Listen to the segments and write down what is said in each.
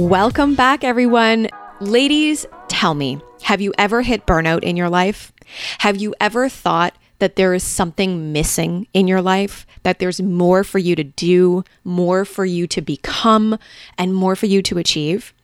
Welcome back, everyone. Ladies, tell me, have you ever hit burnout in your life? Have you ever thought that there is something missing in your life, that there's more for you to do, more for you to become, and more for you to achieve?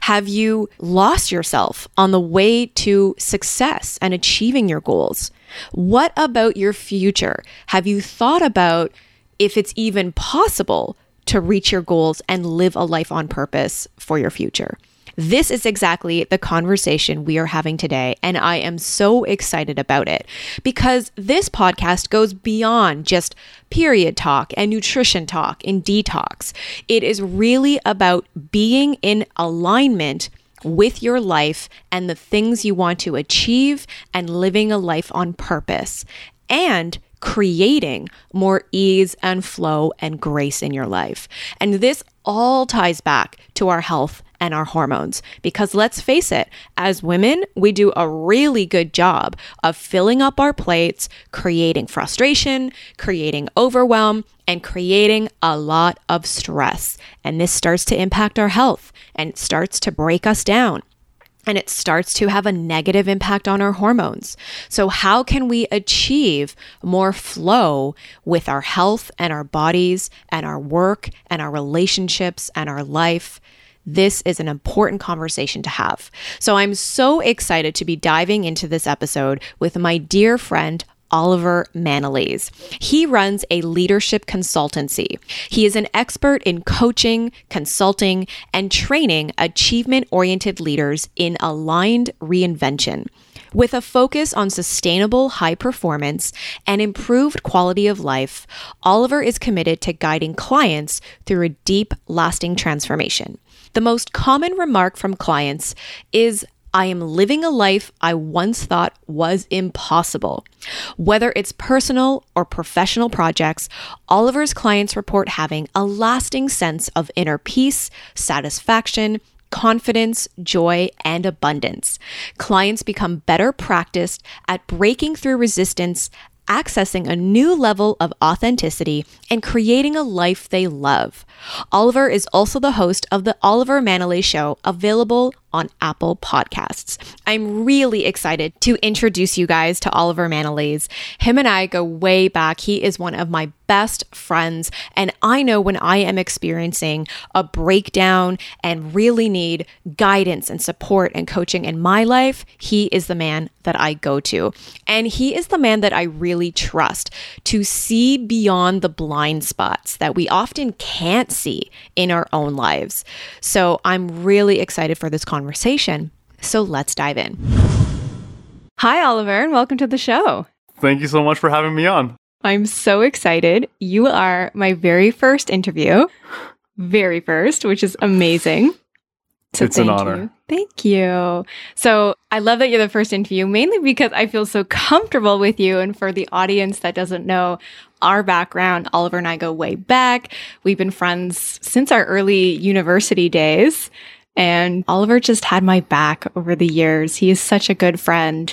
Have you lost yourself on the way to success and achieving your goals? What about your future? Have you thought about if it's even possible to reach your goals and live a life on purpose for your future? This is exactly the conversation we are having today, and I am so excited about it because this podcast goes beyond just period talk and nutrition talk and detox. It is really about being in alignment with your life and the things you want to achieve and living a life on purpose and creating more ease and flow and grace in your life. And this all ties back to our health and our hormones. Because let's face it, as women, we do a really good job of filling up our plates, creating frustration, creating overwhelm, and creating a lot of stress. And this starts to impact our health and starts to break us down and it starts to have a negative impact on our hormones. So, how can we achieve more flow with our health and our bodies and our work and our relationships and our life? This is an important conversation to have. So, I'm so excited to be diving into this episode with my dear friend, Oliver Manalese. He runs a leadership consultancy. He is an expert in coaching, consulting, and training achievement oriented leaders in aligned reinvention. With a focus on sustainable high performance and improved quality of life, Oliver is committed to guiding clients through a deep, lasting transformation. The most common remark from clients is I am living a life I once thought was impossible. Whether it's personal or professional projects, Oliver's clients report having a lasting sense of inner peace, satisfaction, confidence, joy, and abundance. Clients become better practiced at breaking through resistance, accessing a new level of authenticity, and creating a life they love. Oliver is also the host of the Oliver Manalese Show, available on Apple Podcasts. I'm really excited to introduce you guys to Oliver Manalese. Him and I go way back. He is one of my best friends, and I know when I am experiencing a breakdown and really need guidance and support and coaching in my life, he is the man that I go to. And he is the man that I really trust to see beyond the blind spots that we often can't see in our own lives. So I'm really excited for this conversation. So let's dive in. Hi, Oliver, and welcome to the show. Thank you so much for having me on. I'm so excited. You are my very first interview, very first, which is amazing. So it's an honor. You. Thank you. So I love that you're the first interview, mainly because I feel so comfortable with you. And for the audience that doesn't know, our background, Oliver and I go way back. We've been friends since our early university days. And Oliver just had my back over the years. He is such a good friend.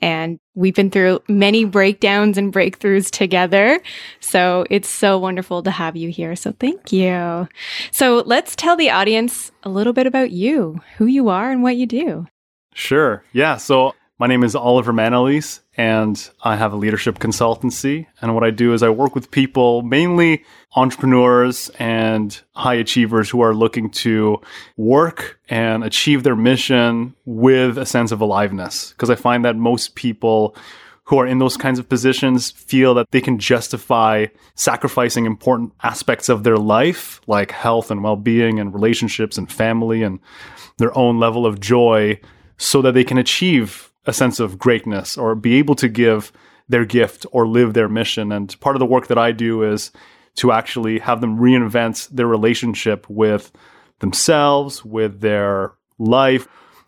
And we've been through many breakdowns and breakthroughs together. So it's so wonderful to have you here. So thank you. So let's tell the audience a little bit about you, who you are, and what you do. Sure. Yeah. So my name is Oliver Manalese, and I have a leadership consultancy. And what I do is I work with people, mainly entrepreneurs and high achievers who are looking to work and achieve their mission with a sense of aliveness. Because I find that most people who are in those kinds of positions feel that they can justify sacrificing important aspects of their life, like health and well being and relationships and family and their own level of joy, so that they can achieve a sense of greatness or be able to give their gift or live their mission. And part of the work that I do is to actually have them reinvent their relationship with themselves, with their life,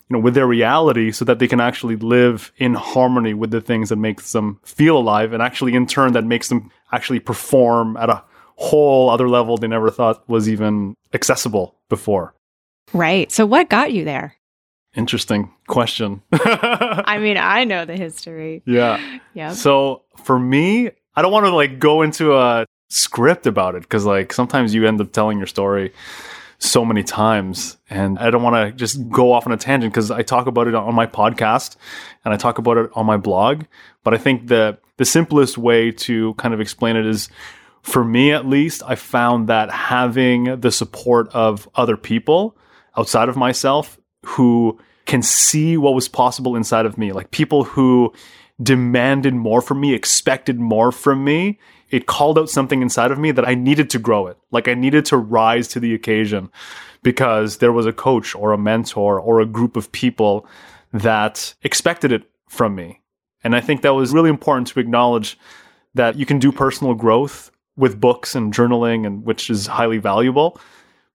you know, with their reality so that they can actually live in harmony with the things that makes them feel alive and actually in turn that makes them actually perform at a whole other level they never thought was even accessible before. Right. So what got you there? Interesting question. I mean, I know the history. Yeah. Yeah. So for me, I don't want to like go into a script about it because like sometimes you end up telling your story so many times and I don't want to just go off on a tangent because I talk about it on my podcast and I talk about it on my blog. But I think the the simplest way to kind of explain it is for me at least, I found that having the support of other people outside of myself who can see what was possible inside of me, like people who demanded more from me, expected more from me. It called out something inside of me that I needed to grow it. Like I needed to rise to the occasion because there was a coach or a mentor or a group of people that expected it from me. And I think that was really important to acknowledge that you can do personal growth with books and journaling and which is highly valuable.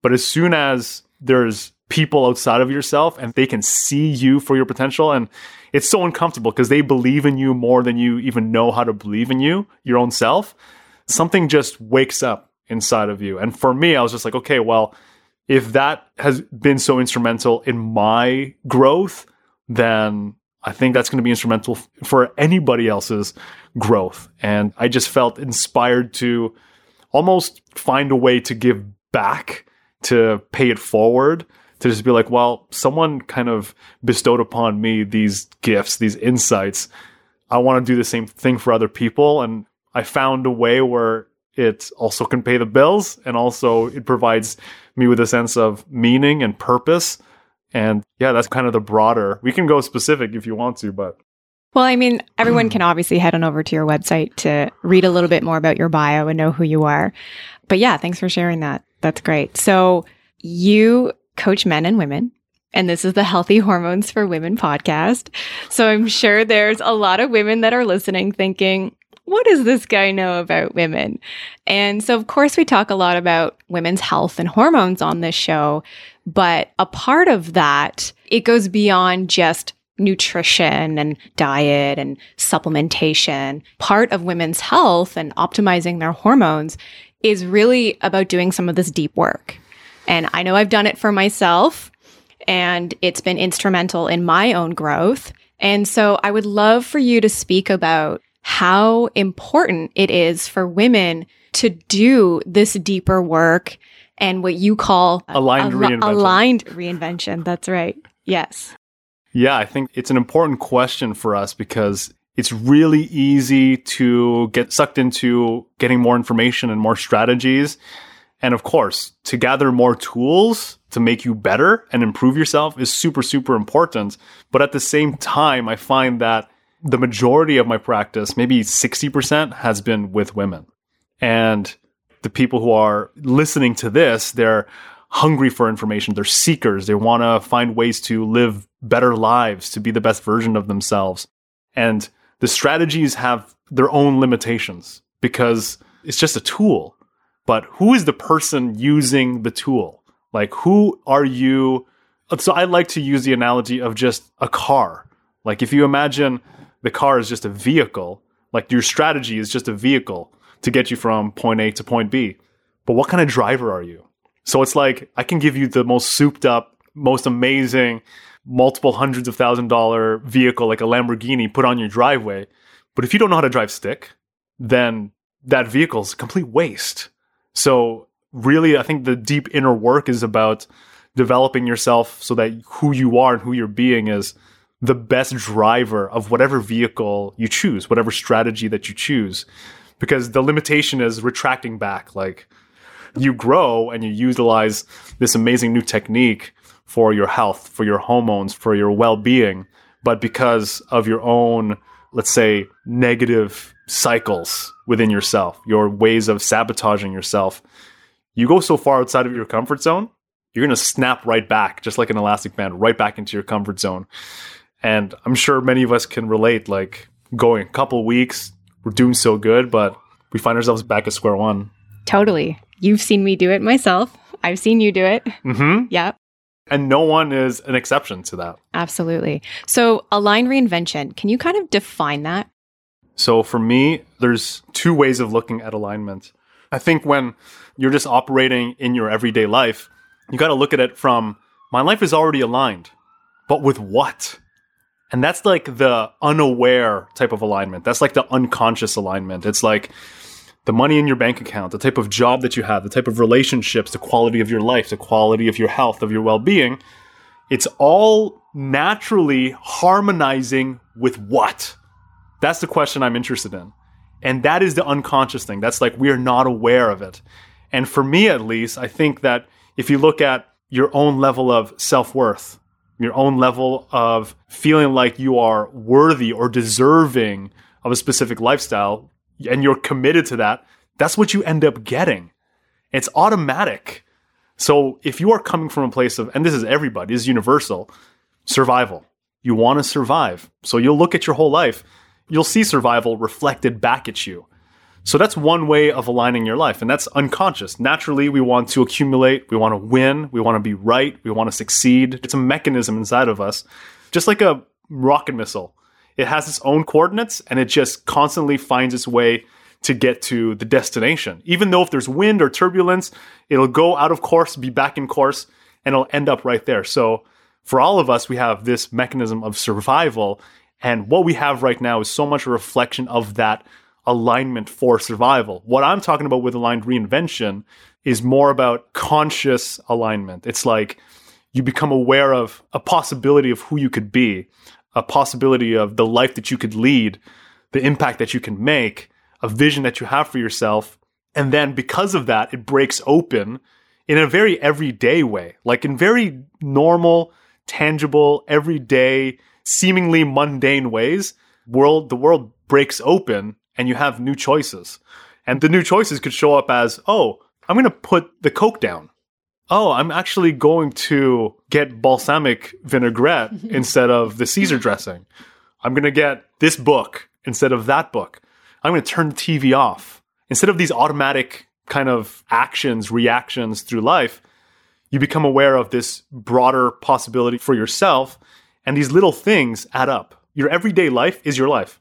But as soon as there's people outside of yourself and they can see you for your potential and it's so uncomfortable because they believe in you more than you even know how to believe in you, your own self. Something just wakes up inside of you. And for me, I was just like, okay, well, if that has been so instrumental in my growth, then I think that's going to be instrumental for anybody else's growth. And I just felt inspired to almost find a way to give back, to pay it forward, to just be like, well, someone kind of bestowed upon me these gifts, these insights. I want to do the same thing for other people. And I found a way where it also can pay the bills and also it provides me with a sense of meaning and purpose. And yeah, that's kind of the broader. We can go specific if you want to, but well, I mean, everyone can obviously head on over to your website to read a little bit more about your bio and know who you are. But yeah, thanks for sharing that. That's great. So you coach men and women. And this is the Healthy Hormones for Women podcast. So I'm sure there's a lot of women that are listening thinking, what does this guy know about women? And so, of course, we talk a lot about women's health and hormones on this show. But a part of that, it goes beyond just nutrition and diet and supplementation. Part of women's health and optimizing their hormones is really about doing some of this deep work. And I know I've done it for myself and it's been instrumental in my own growth. And so I would love for you to speak about how important it is for women to do this deeper work and what you call aligned reinvention. Aligned reinvention. That's right. Yes. Yeah, I think it's an important question for us because it's really easy to get sucked into getting more information and more strategies and of course, to gather more tools to make you better and improve yourself is super, super important. But at the same time, I find that the majority of my practice, maybe 60%, has been with women. And the people who are listening to this, they're hungry for information. They're seekers. They want to find ways to live better lives, to be the best version of themselves. And the strategies have their own limitations because it's just a tool but who is the person using the tool? Like, who are you? So I like to use the analogy of just a car. Like, if you imagine the car is just a vehicle, like your strategy is just a vehicle to get you from point A to point B. But what kind of driver are you? So it's like I can give you the most souped up, most amazing, multiple hundreds of thousand dollar vehicle like a Lamborghini put on your driveway. But if you don't know how to drive stick, then that vehicle is a complete waste. So really, I think the deep inner work is about developing yourself so that who you are and who you're being is the best driver of whatever vehicle you choose, whatever strategy that you choose. Because the limitation is retracting back. Like you grow and you utilize this amazing new technique for your health, for your hormones, for your well being. But because of your own, let's say, negative cycles within yourself, your ways of sabotaging yourself. You go so far outside of your comfort zone, you're going to snap right back, just like an elastic band, right back into your comfort zone. And I'm sure many of us can relate, like going a couple weeks, we're doing so good, but we find ourselves back at square one. Totally. You've seen me do it myself. I've seen you do it. Mm-hmm. Yeah, And no one is an exception to that. absolutely. So, aligned reinvention, can you kind of define that? So for me, there's two ways of looking at alignment. I think when you're just operating in your everyday life, you got to look at it from my life is already aligned, but with what? And that's like the unaware type of alignment. That's like the unconscious alignment. It's like the money in your bank account, the type of job that you have, the type of relationships, the quality of your life, the quality of your health, of your well being. It's all naturally harmonizing with what? That's the question I'm interested in. And that is the unconscious thing. That's like we're not aware of it. And for me, at least, I think that if you look at your own level of self worth, your own level of feeling like you are worthy or deserving of a specific lifestyle, and you're committed to that, that's what you end up getting. It's automatic. So if you are coming from a place of, and this is everybody, this is universal, survival. You want to survive. So you'll look at your whole life, you'll see survival reflected back at you. So that's one way of aligning your life, and that's unconscious. Naturally, we want to accumulate, we want to win, we want to be right, we want to succeed. It's a mechanism inside of us, just like a rocket missile. It has its own coordinates, and it just constantly finds its way to get to the destination. Even though if there's wind or turbulence, it'll go out of course, be back in course, and it'll end up right there. So for all of us, we have this mechanism of survival. And what we have right now is so much a reflection of that alignment for survival. What I'm talking about with aligned reinvention is more about conscious alignment. It's like you become aware of a possibility of who you could be, a possibility of the life that you could lead, the impact that you can make, a vision that you have for yourself. And then because of that, it breaks open in a very everyday way, like in very normal, tangible, everyday, seemingly mundane ways. World the world breaks open and you have new choices. And the new choices could show up as, oh, I'm going to put the Coke down. Oh, I'm actually going to get balsamic vinaigrette instead of the Caesar dressing. I'm going to get this book instead of that book. I'm going to turn the TV off. Instead of these automatic kind of actions, reactions through life, you become aware of this broader possibility for yourself. And these little things add up. Your everyday life is your life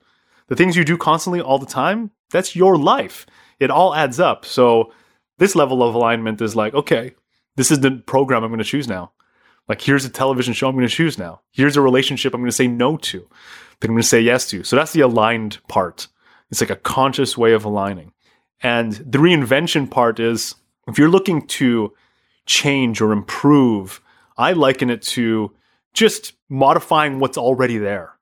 the things you do constantly all the time, that's your life. It all adds up. So this level of alignment is like, okay, this is the program I'm going to choose now. Like here's a television show I'm going to choose now. Here's a relationship I'm going to say no to, that I'm going to say yes to. So that's the aligned part. It's like a conscious way of aligning. And the reinvention part is if you're looking to change or improve, I liken it to just modifying what's already there.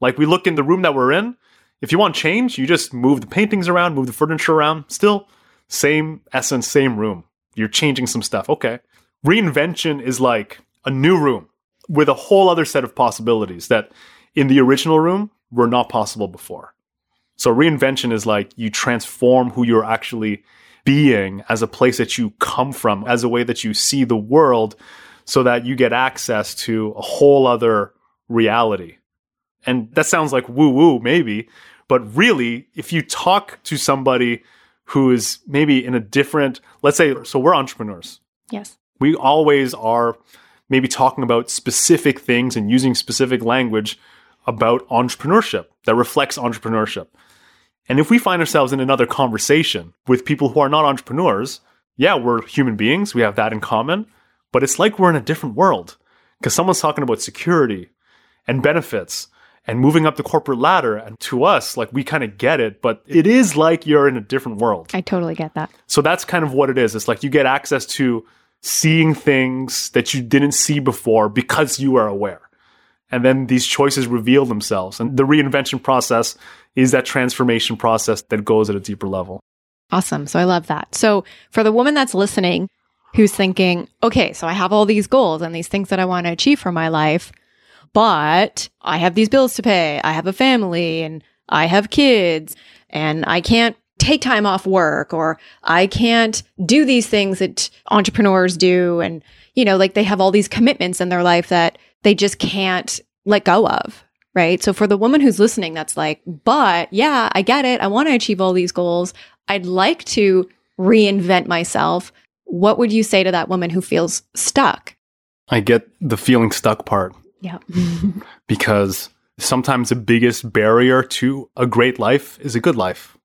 Like we look in the room that we're in, if you want change, you just move the paintings around, move the furniture around. Still, same essence, same room. You're changing some stuff. Okay. Reinvention is like a new room with a whole other set of possibilities that in the original room were not possible before. So reinvention is like you transform who you're actually being as a place that you come from, as a way that you see the world, so that you get access to a whole other reality. And that sounds like woo woo, maybe, but really, if you talk to somebody who is maybe in a different, let's say, so we're entrepreneurs. Yes. We always are maybe talking about specific things and using specific language about entrepreneurship that reflects entrepreneurship. And if we find ourselves in another conversation with people who are not entrepreneurs, yeah, we're human beings, we have that in common, but it's like we're in a different world because someone's talking about security and benefits and moving up the corporate ladder. And to us, like we kind of get it, but it is like you're in a different world. I totally get that. So that's kind of what it is. It's like you get access to seeing things that you didn't see before because you are aware. And then these choices reveal themselves. And the reinvention process is that transformation process that goes at a deeper level. Awesome. So I love that. So for the woman that's listening who's thinking, okay, so I have all these goals and these things that I want to achieve for my life, but I have these bills to pay. I have a family and I have kids and I can't take time off work or I can't do these things that entrepreneurs do. And, you know, like they have all these commitments in their life that they just can't let go of. Right. So for the woman who's listening, that's like, but yeah, I get it. I want to achieve all these goals. I'd like to reinvent myself. What would you say to that woman who feels stuck? I get the feeling stuck part Yeah. because sometimes the biggest barrier to a great life is a good life.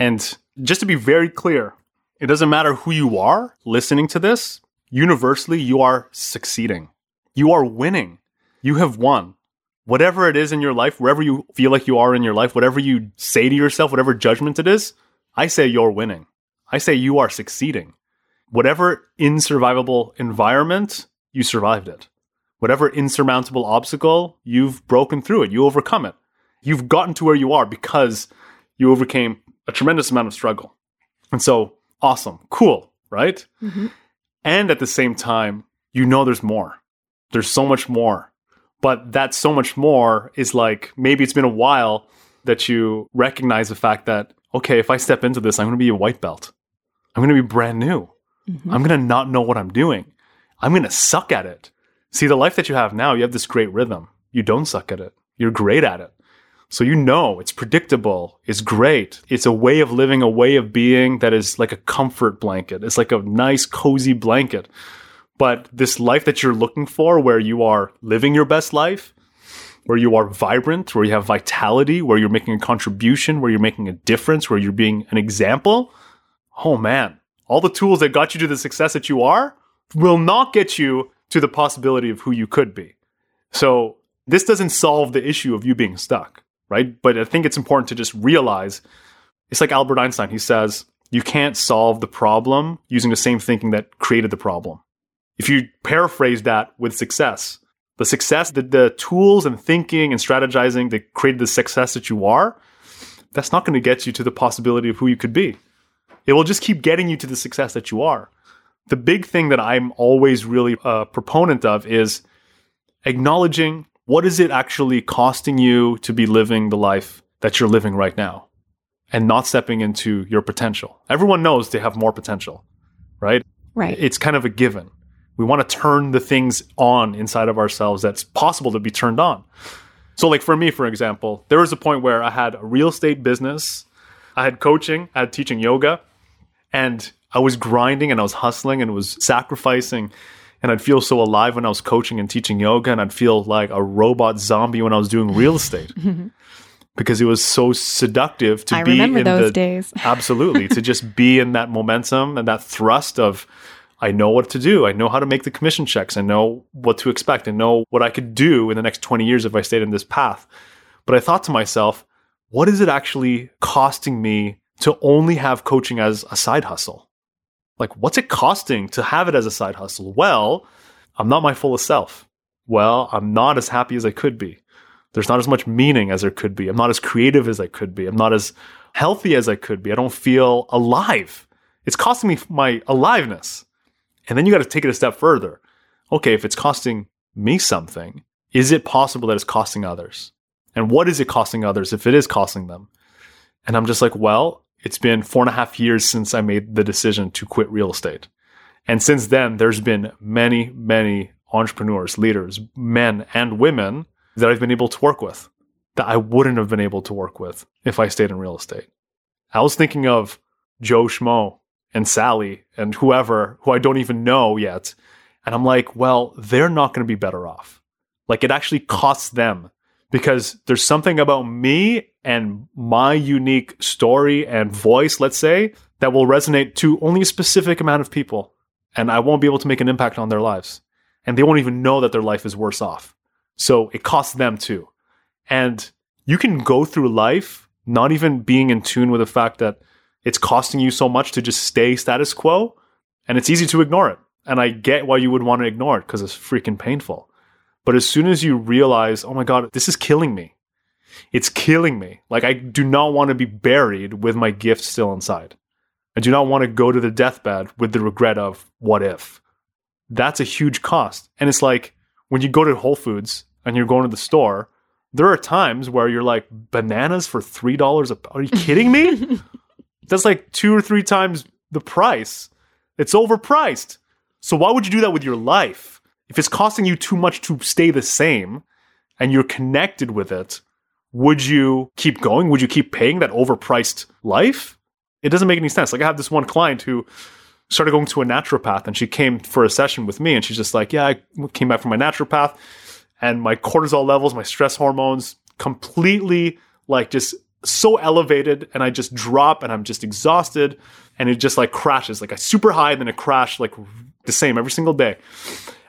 And just to be very clear, it doesn't matter who you are listening to this, universally, you are succeeding. You are winning. You have won. Whatever it is in your life, wherever you feel like you are in your life, whatever you say to yourself, whatever judgment it is, I say you're winning. I say you are succeeding. Whatever insurvivable environment, you survived it. Whatever insurmountable obstacle, you've broken through it. You overcome it. You've gotten to where you are because you overcame a tremendous amount of struggle. And so, awesome, cool, right? Mhm. And at the same time, you know there's more. There's so much more. But that so much more is like maybe it's been a while that you recognize the fact that, okay, if I step into this, I'm going to be a white belt. I'm going to be brand new. Mhm. I'm going to not know what I'm doing. I'm going to suck at it. See, the life that you have now, you have this great rhythm. You don't suck at it. You're great at it. So you know it's predictable. It's great. It's a way of living, a way of being that is like a comfort blanket. It's like a nice, cozy blanket. But this life that you're looking for, where you are living your best life, where you are vibrant, where you have vitality, where you're making a contribution, where you're making a difference, where you're being an example, oh man, all the tools that got you to the success that you are will not get you to the possibility of who you could be. So this doesn't solve the issue of you being stuck, right? But I think it's important to just realize it's like Albert Einstein. He says, you can't solve the problem using the same thinking that created the problem. If you paraphrase that with success, the success, the, the tools and thinking and strategizing that created the success that you are, that's not going to get you to the possibility of who you could be. It will just keep getting you to the success that you are. The big thing that I'm always really a proponent of is acknowledging what is it actually costing you to be living the life that you're living right now and not stepping into your potential. Everyone knows they have more potential, right? Right. It's kind of a given. We want to turn the things on inside of ourselves that's possible to be turned on. So, like for me, for example, there was a point where I had a real estate business, I had coaching, I had teaching yoga, and I was grinding and I was hustling and was sacrificing. And I'd feel so alive when I was coaching and teaching yoga, and I'd feel like a robot zombie when I was doing real estate mm-hmm. because it was so seductive to I be in those the, days. absolutely to just be in that momentum and that thrust of I know what to do. I know how to make the commission checks. I know what to expect. I know what I could do in the next 20 years if I stayed in this path. But I thought to myself, what is it actually costing me to only have coaching as a side hustle? Like, what's it costing to have it as a side hustle? Well, I'm not my fullest self. Well, I'm not as happy as I could be. There's not as much meaning as there could be. I'm not as creative as I could be. I'm not as healthy as I could be. I don't feel alive. It's costing me my aliveness. And then you got to take it a step further. Okay, if it's costing me something, is it possible that it's costing others? And what is it costing others if it is costing them? And I'm just like, well, it's been four and a half years since I made the decision to quit real estate. And since then, there's been many, many entrepreneurs, leaders, men and women that I've been able to work with that I wouldn't have been able to work with if I stayed in real estate. I was thinking of Joe Schmo and Sally and whoever who I don't even know yet. And I'm like, well, they're not going to be better off. Like it actually costs them because there's something about me and my unique story and voice, let's say, that will resonate to only a specific amount of people. And I won't be able to make an impact on their lives. And they won't even know that their life is worse off. So it costs them too. And you can go through life not even being in tune with the fact that it's costing you so much to just stay status quo. And it's easy to ignore it. And I get why you would want to ignore it because it's freaking painful. But as soon as you realize, oh my God, this is killing me, it's killing me. Like, I do not want to be buried with my gift still inside. I do not want to go to the deathbed with the regret of what if. That's a huge cost. And it's like when you go to Whole Foods and you're going to the store, there are times where you're like, bananas for $3 a Are you kidding me? That's like two or three times the price. It's overpriced. So why would you do that with your life? If it's costing you too much to stay the same and you're connected with it, would you keep going? Would you keep paying that overpriced life? It doesn't make any sense. Like I have this one client who started going to a naturopath and she came for a session with me and she's just like, Yeah, I came back from my naturopath and my cortisol levels, my stress hormones completely like just so elevated and I just drop and I'm just exhausted and it just like crashes like a super high and then it crashed like the same every single day.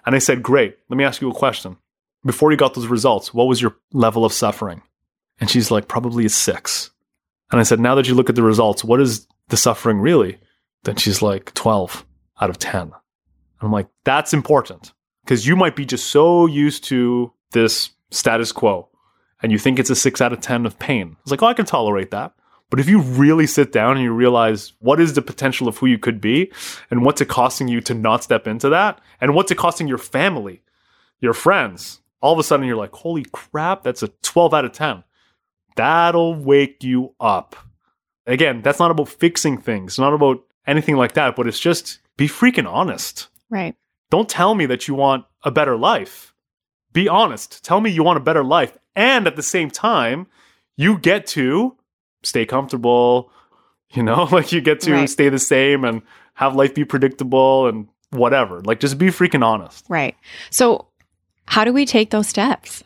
And I said, Great, let me ask you a question. Before you got those results, what was your level of suffering? And she's like, Probably a six. And I said, Now that you look at the results, what is the suffering really? Then she's like, 12 out of 10. And I'm like, That's important because you might be just so used to this status quo and you think it's a six out of 10 of pain. It's like, oh, I can tolerate that. But if you really sit down and you realize what is the potential of who you could be and what's it costing you to not step into that and what's it costing your family, your friends, all of a sudden you're like, holy crap, that's a 12 out of 10. That'll wake you up. Again, that's not about fixing things, not about anything like that, but it's just be freaking honest. Right. Don't tell me that you want a better life. Be honest. Tell me you want a better life. And at the same time, you get to stay comfortable, you know, like you get to Right. stay the same and have life be predictable and whatever. Like just be freaking honest. Right. So, how do we take those steps?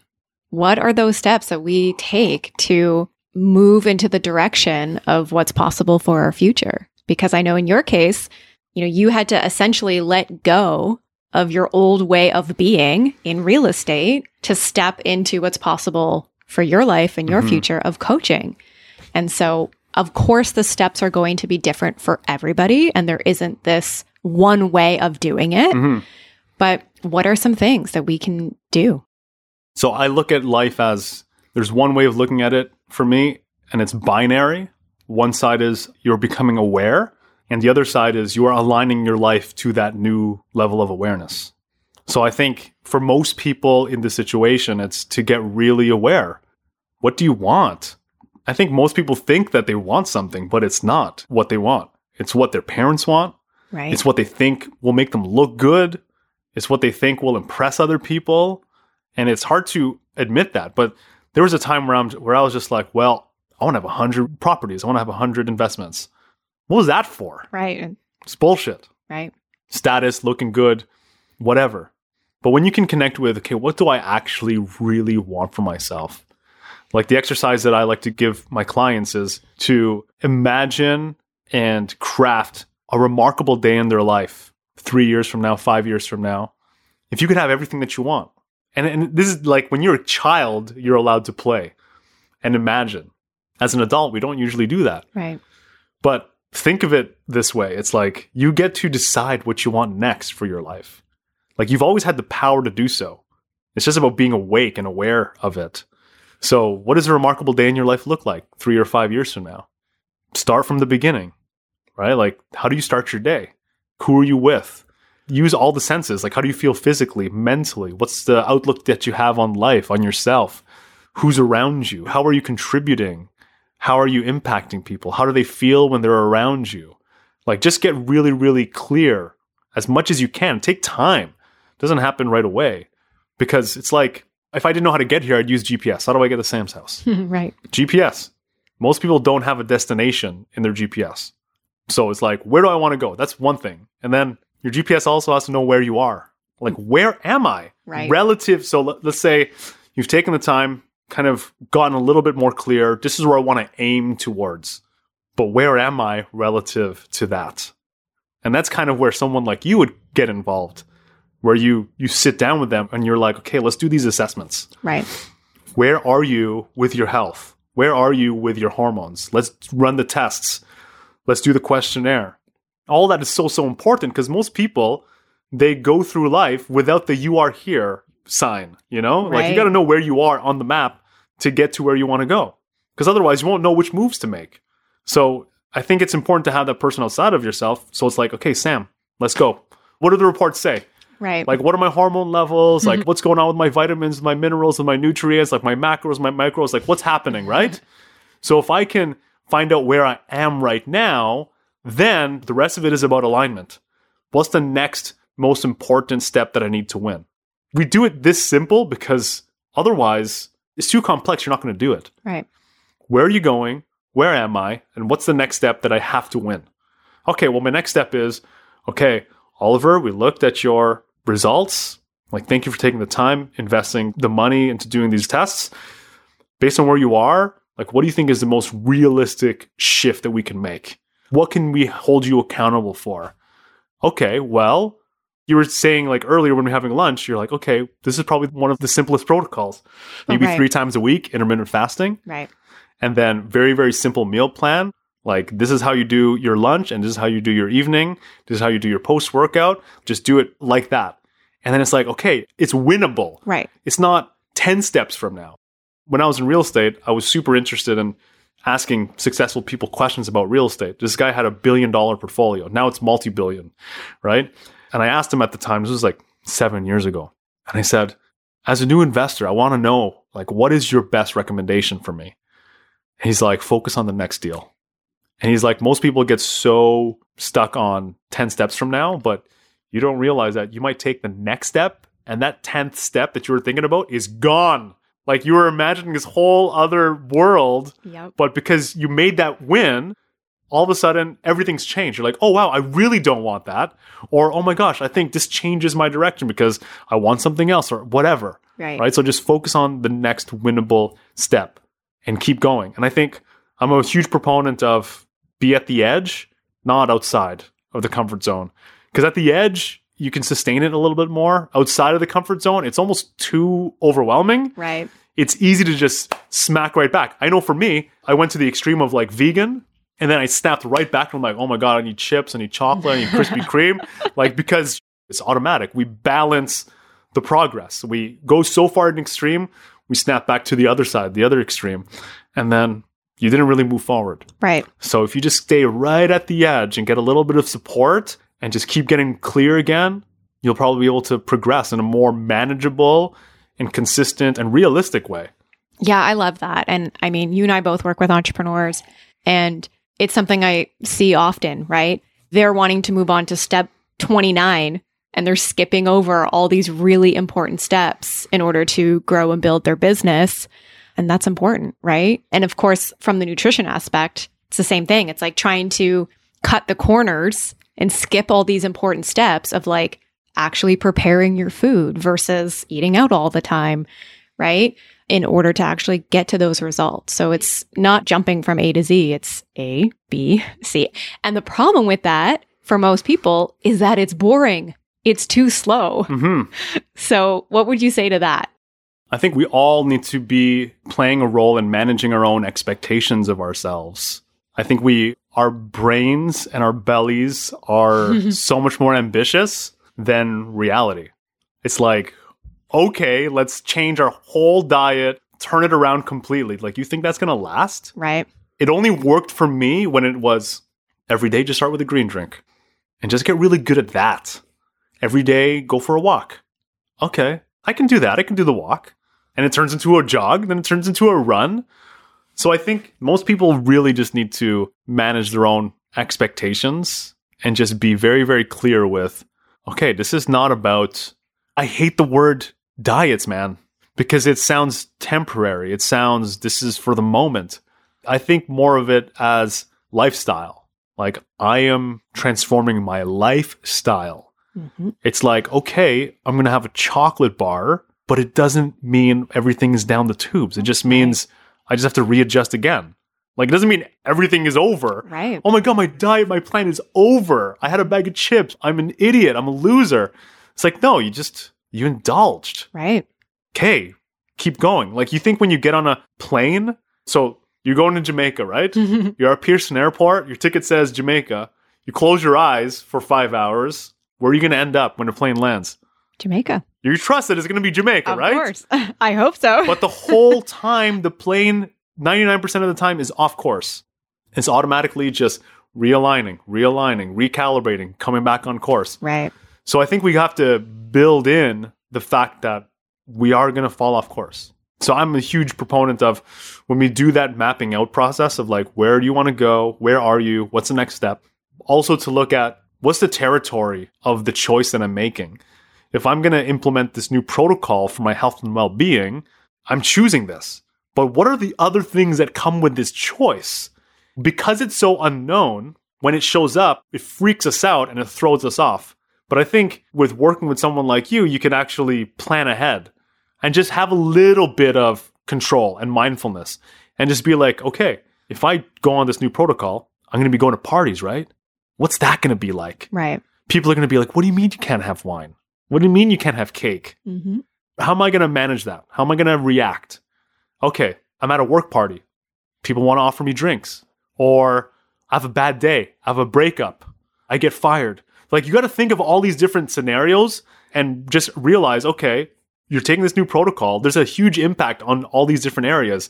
What are those steps that we take to move into the direction of what's possible for our future? Because I know in your case, you know, you had to essentially let go of your old way of being in real estate to step into what's possible for your life and your Mhm. future of coaching. And so, of course, the steps are going to be different for everybody, and there isn't this one way of doing it. Mhm. But what are some things that we can do? So I look at life as there's one way of looking at it for me, and it's binary. One side is you're becoming aware, and the other side is you are aligning your life to that new level of awareness. So I think for most people in this situation, it's to get really aware. What do you want? I think most people think that they want something, but it's not what they want. It's what their parents want. Right. It's what they think will make them look good. It's what they think will impress other people. And it's hard to admit that. But there was a time where, I'm, where I was just like, well, I want to have a 100 properties. I want to have a 100 investments. What was that for? right. It's bullshit. Right. Status, looking good, whatever. But when you can connect with, okay, what do I actually really want for myself? Like the exercise that I like to give my clients is to imagine and craft a remarkable day in their life three years from now, five years from now. If you could have everything that you want. And, and this is like when you're a child, you're allowed to play and imagine. As an adult, we don't usually do that. Right. But think of it this way it's like you get to decide what you want next for your life. Like you've always had the power to do so. It's just about being awake and aware of it. So, what does a remarkable day in your life look like three or five years from now? Start from the beginning, right? Like, how do you start your day? Who are you with? Use all the senses. Like, how do you feel physically, mentally? What's the outlook that you have on life, on yourself? Who's around you? How are you contributing? How are you impacting people? How do they feel when they're around you? Like, just get really, really clear as much as you can. Take time. It doesn't happen right away because it's like if I didn't know how to get here, I'd use GPS. How do I get to Sam's house? right. GPS. Most people don't have a destination in their GPS. So it's like, where do I want to go? That's one thing. And then your GPS also has to know where you are. Like, where am I? Right. Relative. So let, let's say you've taken the time, kind of gotten a little bit more clear. This is where I want to aim towards. But where am I relative to that? And that's kind of where someone like you would get involved, where you you sit down with them and you're like, okay, let's do these assessments Right. where are you with your health? Where are you with your hormones? Let's run the tests. Let's do the questionnaire. All that is so, so important because most people, they go through life without the you are here sign, you know? Like you got to know where you are on the map to get to where you want to go because otherwise you won't know which moves to make. So I think it's important to have that person outside of yourself. So it's like, okay, Sam, let's go. What do the reports say? Right. Like, what are my hormone levels? Like, mm-hmm. what's going on with my vitamins, my minerals, and my nutrients? Like, my macros, my micros? Like, what's happening, mm-hmm. right? So, if I can find out where I am right now, then the rest of it is about alignment. What's the next most important step that I need to win? We do it this simple because otherwise, it's too complex. You're not going to do it. right. Where are you going? Where am I? And what's the next step that I have to win? Okay, well, my next step is okay, Oliver, we looked at your results. Like, thank you for taking the time, investing the money into doing these tests. Based on where you are, like, what do you think is the most realistic shift that we can make? What can we hold you accountable for? Okay, well, you were saying like earlier when we are having lunch, you're like, okay, this is probably one of the simplest protocols. Maybe right. three times a week, intermittent fasting. Right. And then very, very simple meal plan. Like this is how you do your lunch and this is how you do your evening. This is how you do your post workout. Just do it like that. And then it's like, okay, it's winnable. Right. It's not 10 steps from now. When I was in real estate, I was super interested in asking successful people questions about real estate. This guy had a billion dollar portfolio. Now it's multi billion, right? And I asked him at the time, this was like seven years ago. And I said, as a new investor, I want to know, like, what is your best recommendation for me? And he's like, focus on the next deal. And he's like, most people get so stuck on 10 steps from now, but you don't realize that you might take the next step and that 10th step that you were thinking about is gone. Like you were imagining this whole other world, Yep. but because you made that win, all of a sudden everything's changed. You're like, oh wow, I really don't want that. Or oh my gosh, I think this changes my direction because I want something else or whatever. Right. Right. So just focus on the next winnable step and keep going. And I think I'm a huge proponent of be at the edge, not outside of the comfort zone. Because at the edge, you can sustain it a little bit more. Outside of the comfort zone, it's almost too overwhelming Right. it's easy to just smack right back. I know for me, I went to the extreme of like vegan and then I snapped right back and I'm like, oh my God, I need chips, I need chocolate, I need Krispy Kreme. Like, because it's automatic. We balance the progress. We go so far in extreme, we snap back to the other side, the other extreme. And then you didn't really move forward. Right. So if you just stay right at the edge and get a little bit of support and just keep getting clear again, you'll probably be able to progress in a more manageable and consistent and realistic way. Yeah, I love that. And I mean, you and I both work with entrepreneurs, and it's something I see often, right? They're wanting to move on to step 29 and they're skipping over all these really important steps in order to grow and build their business. And that's important, right? And of course, from the nutrition aspect, it's the same thing. It's like trying to cut the corners and skip all these important steps of like actually preparing your food versus eating out all the time, right? In order to actually get to those results. So it's not jumping from A to Z, it's A, B, C. And the problem with that for most people is that it's boring. It's too slow. hmm So, what would you say to that? I think we all need to be playing a role in managing our own expectations of ourselves. I think we, our brains and our bellies are so much more ambitious than reality. It's like, okay, let's change our whole diet, turn it around completely. Like, you think that's going to last? Right? It only worked for me when it was every day, just start with a green drink and just get really good at that. Every day, go for a walk. Okay, I can do that. I can do the walk. And it turns into a jog, then it turns into a run. So I think most people really just need to manage their own expectations and just be very, very clear with okay, this is not about, I hate the word diets, man, because it sounds temporary. It sounds, this is for the moment. I think more of it as lifestyle. Like I am transforming my lifestyle. Mhm. It's like, okay, I'm going to have a chocolate bar, but it doesn't mean everything's down the tubes. It just means I just have to readjust again. Like, it doesn't mean everything is over. Right. Oh my God, my diet, my plan is over. I had a bag of chips. I'm an idiot. I'm a loser. It's like, no, you just, you indulged. Right. Okay, keep going. Like, you think when you get on a plane, so you're going to Jamaica, right? You're at Pearson Airport. Your ticket says Jamaica. You close your eyes for five hours. Where are you going to end up when the plane lands? Jamaica. You trust that it's going to be Jamaica, Of right? Of course. I hope so. But the whole time, the plane, 99% of the time, is off course. It's automatically just realigning, realigning, recalibrating, coming back on course. right. So I think we have to build in the fact that we are going to fall off course. So I'm a huge proponent of when we do that mapping out process of like, where do you want to go? Where are you? What's the next step? Also to look at what's the territory of the choice that I'm making. If I'm going to implement this new protocol for my health and well being, I'm choosing this. But what are the other things that come with this choice? Because it's so unknown, when it shows up, it freaks us out and it throws us off. But I think with working with someone like you, you can actually plan ahead and just have a little bit of control and mindfulness and just be like, okay, if I go on this new protocol, I'm going to be going to parties, right? What's that going to be like? Right. People are going to be like, what do you mean you can't have wine? What do you mean you can't have cake? Mm-hmm. How am I going to manage that? How am I going to react? Okay, I'm at a work party. People want to offer me drinks. Or I have a bad day. I have a breakup. I get fired. Like, you got to think of all these different scenarios and just realize okay, you're taking this new protocol. There's a huge impact on all these different areas.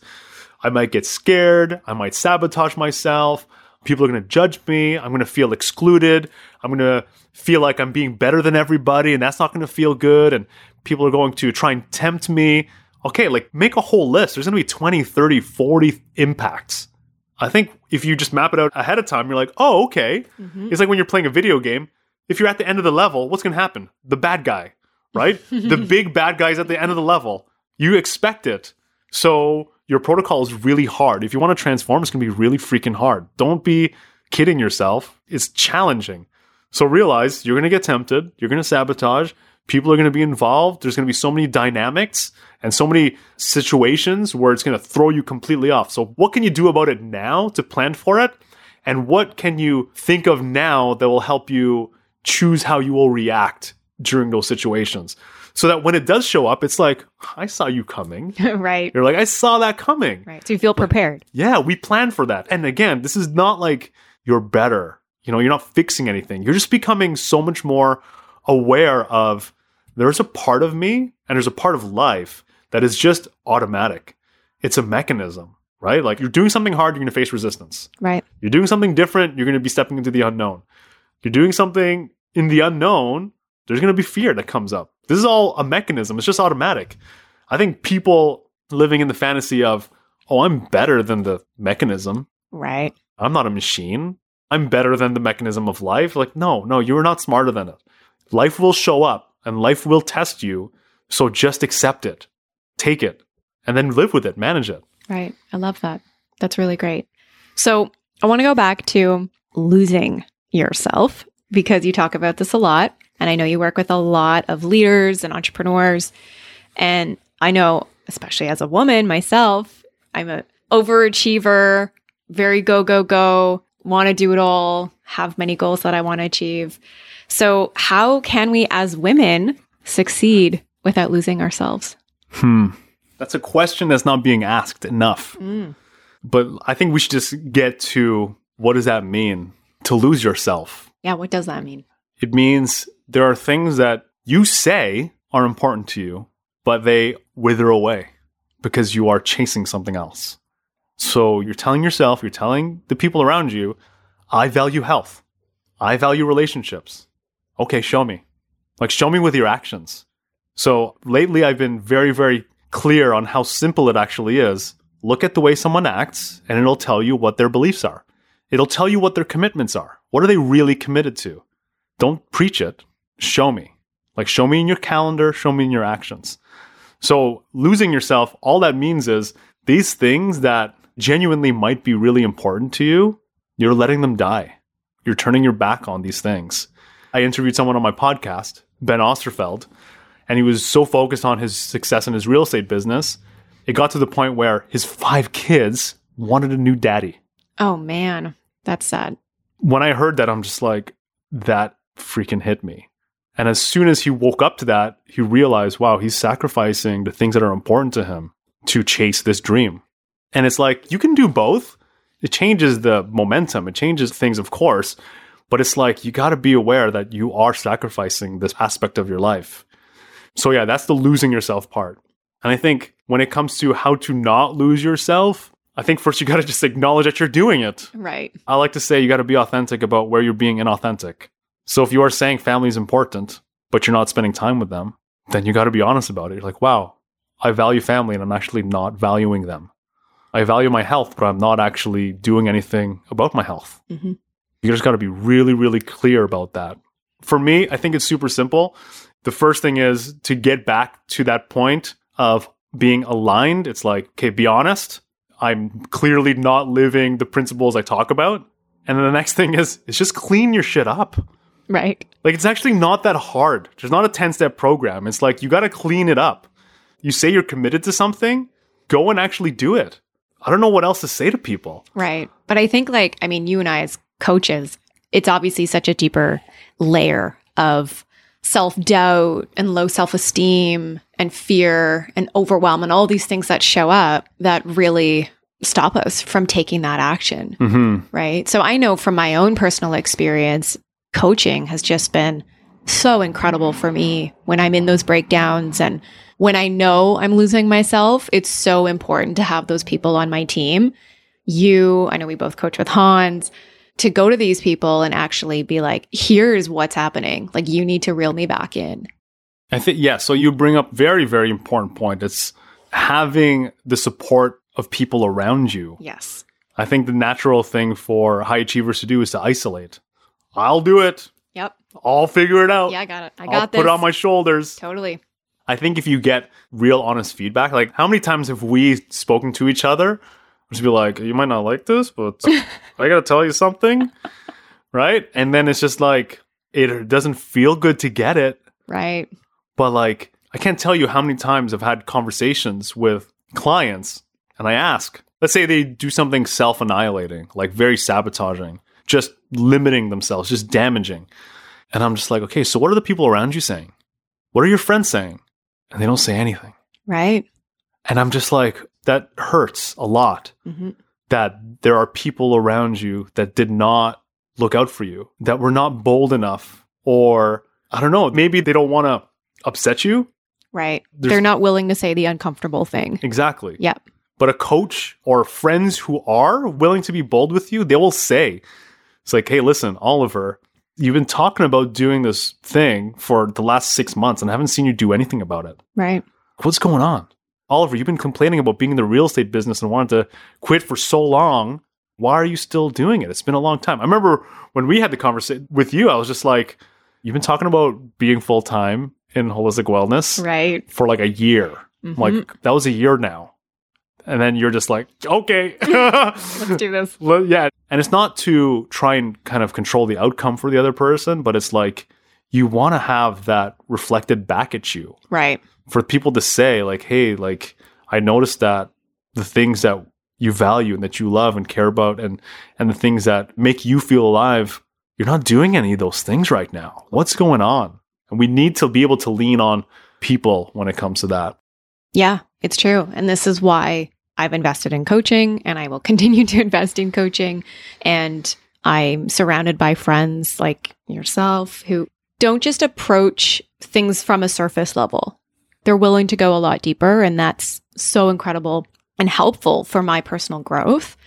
I might get scared. I might sabotage myself. People are going to judge me. I'm going to feel excluded. I'm going to feel like I'm being better than everybody, and that's not going to feel good. And people are going to try and tempt me. Okay, like make a whole list. There's going to be 20, 30, 40 impacts. I think if you just map it out ahead of time, you're like, oh, okay. Mm-hmm. It's like when you're playing a video game. If you're at the end of the level, what's going to happen? The bad guy, right? the big bad guy's at the end of the level. You expect it. So your protocol is really hard. If you want to transform, it's going to be really freaking hard. Don't be kidding yourself. It's challenging. So realize you're going to get tempted. You're going to sabotage. People are going to be involved. There's going to be so many dynamics and so many situations where it's going to throw you completely off. So what can you do about it now to plan for it? And what can you think of now that will help you choose how you will react during those situations? So that when it does show up, it's like, I saw you coming. right. You're like, I saw that coming. Right. So you feel prepared. Yeah, we plan for that. And again, this is not like you're better. You know, you're not fixing anything. You're just becoming so much more aware of there's a part of me and there's a part of life that is just automatic. It's a mechanism, right? Like you're doing something hard, you're going to face resistance. Right. You're doing something different, you're going to be stepping into the unknown. You're doing something in the unknown, there's going to be fear that comes up. This is all a mechanism. It's just automatic. I think people living in the fantasy of, oh, I'm better than the mechanism. Right. I'm not a machine. I'm better than the mechanism of life. Like, no, no, you're not smarter than it. Life will show up and life will test you. So just accept it, take it, and then live with it, manage it. Right. I love that. That's really great. So I want to go back to losing yourself because you talk about this a lot. And I know you work with a lot of leaders and entrepreneurs. And I know, especially as a woman myself, I'm a overachiever, very go, go, go, want to do it all, have many goals that I want to achieve. So, how can we as women succeed without losing ourselves? Hmm. That's a question that's not being asked enough. Mm. But I think we should just get to what does that mean to lose yourself? Yeah, what does that mean? It means there are things that you say are important to you, but they wither away because you are chasing something else. So you're telling yourself, you're telling the people around you, I value health. I value relationships. Okay, show me. Like, show me with your actions. So lately, I've been very, very clear on how simple it actually is. Look at the way someone acts, and it'll tell you what their beliefs are. It'll tell you what their commitments are. What are they really committed to? Don't preach it. Show me. Like, show me in your calendar, show me in your actions. So, losing yourself, all that means is these things that genuinely might be really important to you, you're letting them die. You're turning your back on these things. I interviewed someone on my podcast, Ben Osterfeld, and he was so focused on his success in his real estate business, it got to the point where his five kids wanted a new daddy. Oh, man. That's sad. When I heard that, I'm just like, that freaking hit me. And as soon as he woke up to that, he realized, wow, he's sacrificing the things that are important to him to chase this dream. And it's like, you can do both. It changes the momentum, it changes things, of course. But it's like, you got to be aware that you are sacrificing this aspect of your life. So, yeah, that's the losing yourself part. And I think when it comes to how to not lose yourself, I think first you got to just acknowledge that you're doing it. Right. I like to say you got to be authentic about where you're being inauthentic. So if you are saying family is important, but you're not spending time with them, then you got to be honest about it. You're like, wow, I value family and I'm actually not valuing them. I value my health, but I'm not actually doing anything about my health. Mm-hmm. You just got to be really, really clear about that. For me, I think it's super simple. The first thing is to get back to that point of being aligned. It's like, okay, be honest. I'm clearly not living the principles I talk about. And then the next thing is, is just clean your shit up. Right. Like it's actually not that hard. There's not a 10 step program. It's like you got to clean it up. You say you're committed to something, go and actually do it. I don't know what else to say to people. Right. But I think, like, I mean, you and I as coaches, it's obviously such a deeper layer of self doubt and low self esteem and fear and overwhelm and all these things that show up that really stop us from taking that action. Mm-hmm. Right. So I know from my own personal experience, coaching has just been so incredible for me when I'm in those breakdowns and when I know I'm losing myself. It's so important to have those people on my team. You, I know we both coach with Hans, to go to these people and actually be like, here's what's happening. Like, you need to reel me back in. I think, yeah. So you bring up very, very important point. It's having the support of people around you. Yes. I think the natural thing for high achievers to do is to isolate. I'll do it. Yep. I'll figure it out. Yeah, I got it. I I'll got this. put it on my shoulders. totally. I think if you get real honest feedback, like how many times have we spoken to each other? Just be like, you might not like this, but I gotta tell you something. Right? And then it's just like it doesn't feel good to get it. Right. But like I can't tell you how many times I've had conversations with clients and I ask, let's say they do something self-annihilating, like very sabotaging, just limiting themselves, just damaging. And I'm just like, okay, so what are the people around you saying? What are your friends saying? And they don't say anything. Right. And I'm just like, that hurts a lot hmm that there are people around you that did not look out for you, that were not bold enough, or I don't know, maybe they don't want to upset you. Right. There's- They're not willing to say the uncomfortable thing. Exactly. Yep. But a coach or friends who are willing to be bold with you, they will say, it's like, hey, listen, Oliver, you've been talking about doing this thing for the last six months and I haven't seen you do anything about it. Right. What's going on? Oliver, you've been complaining about being in the real estate business and wanted to quit for so long. Why are you still doing it? It's been a long time. I remember when we had the conversation with you, I was just like, you've been talking about being full time in holistic wellness Right. for like a year. I'm Mhm. Like, that was a year now. And then you're just like, okay. Let's do this. Yeah. And it's not to try and kind of control the outcome for the other person, but it's like you want to have that reflected back at you Right. for people to say like hey like i noticed that the things that you value and that you love and care about and and the things that make you feel alive you're not doing any of those things right now what's going on and we need to be able to lean on people when it comes to that Yeah, it's true. And this is why I've invested in coaching and I will continue to invest in coaching. And I'm surrounded by friends like yourself who don't just approach things from a surface level. They're willing to go a lot deeper. And that's so incredible and helpful for my personal growth.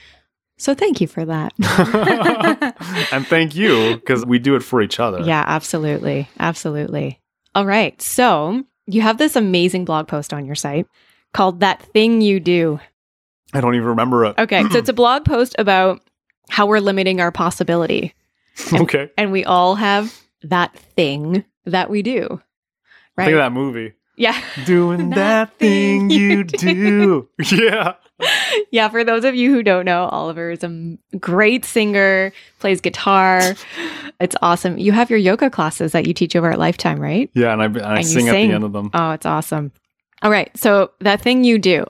So thank you for that. and thank you because we do it for each other Yeah, absolutely. Absolutely. All right. So you have this amazing blog post on your site called That Thing You Do. I don't even remember it Okay. so it's a blog post about how we're limiting our possibility. okay And we all have that thing that we do. Right. Think of that movie Yeah. doing that thing you do yeah yeah. For those of you who don't know, Oliver is a m- great singer, plays guitar. It's awesome. You have your yoga classes that you teach over at Lifetime, right? yeah and i, and I And you sing at sing. the end of them Oh, it's awesome. All right. So that thing you do,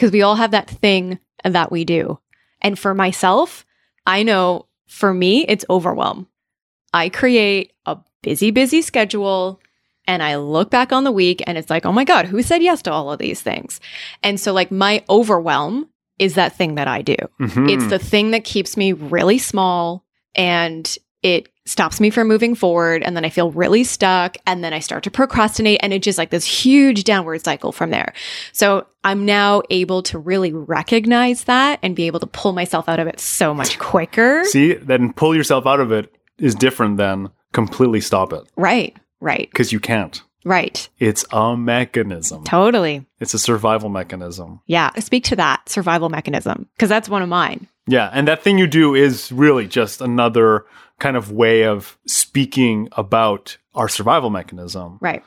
because we all have that thing that we do. And for myself, I know for me, it's overwhelm. I create a busy, busy schedule and I look back on the week and it's like, oh my God, who said yes to all of these things? And so, like, my overwhelm is that thing that I do. Mhm. It's the thing that keeps me really small and it stops me from moving forward. And then I feel really stuck. And then I start to procrastinate. And it's just like this huge downward cycle from there. So I'm now able to really recognize that and be able to pull myself out of it so much quicker. See, then pull yourself out of it is different than completely stop it Right, right, because you can't. right. It's a mechanism. Totally. It's a survival mechanism. Yeah. Speak to that survival mechanism because that's one of mine. Yeah, and that thing you do is really just another kind of way of speaking about our survival mechanism. Right.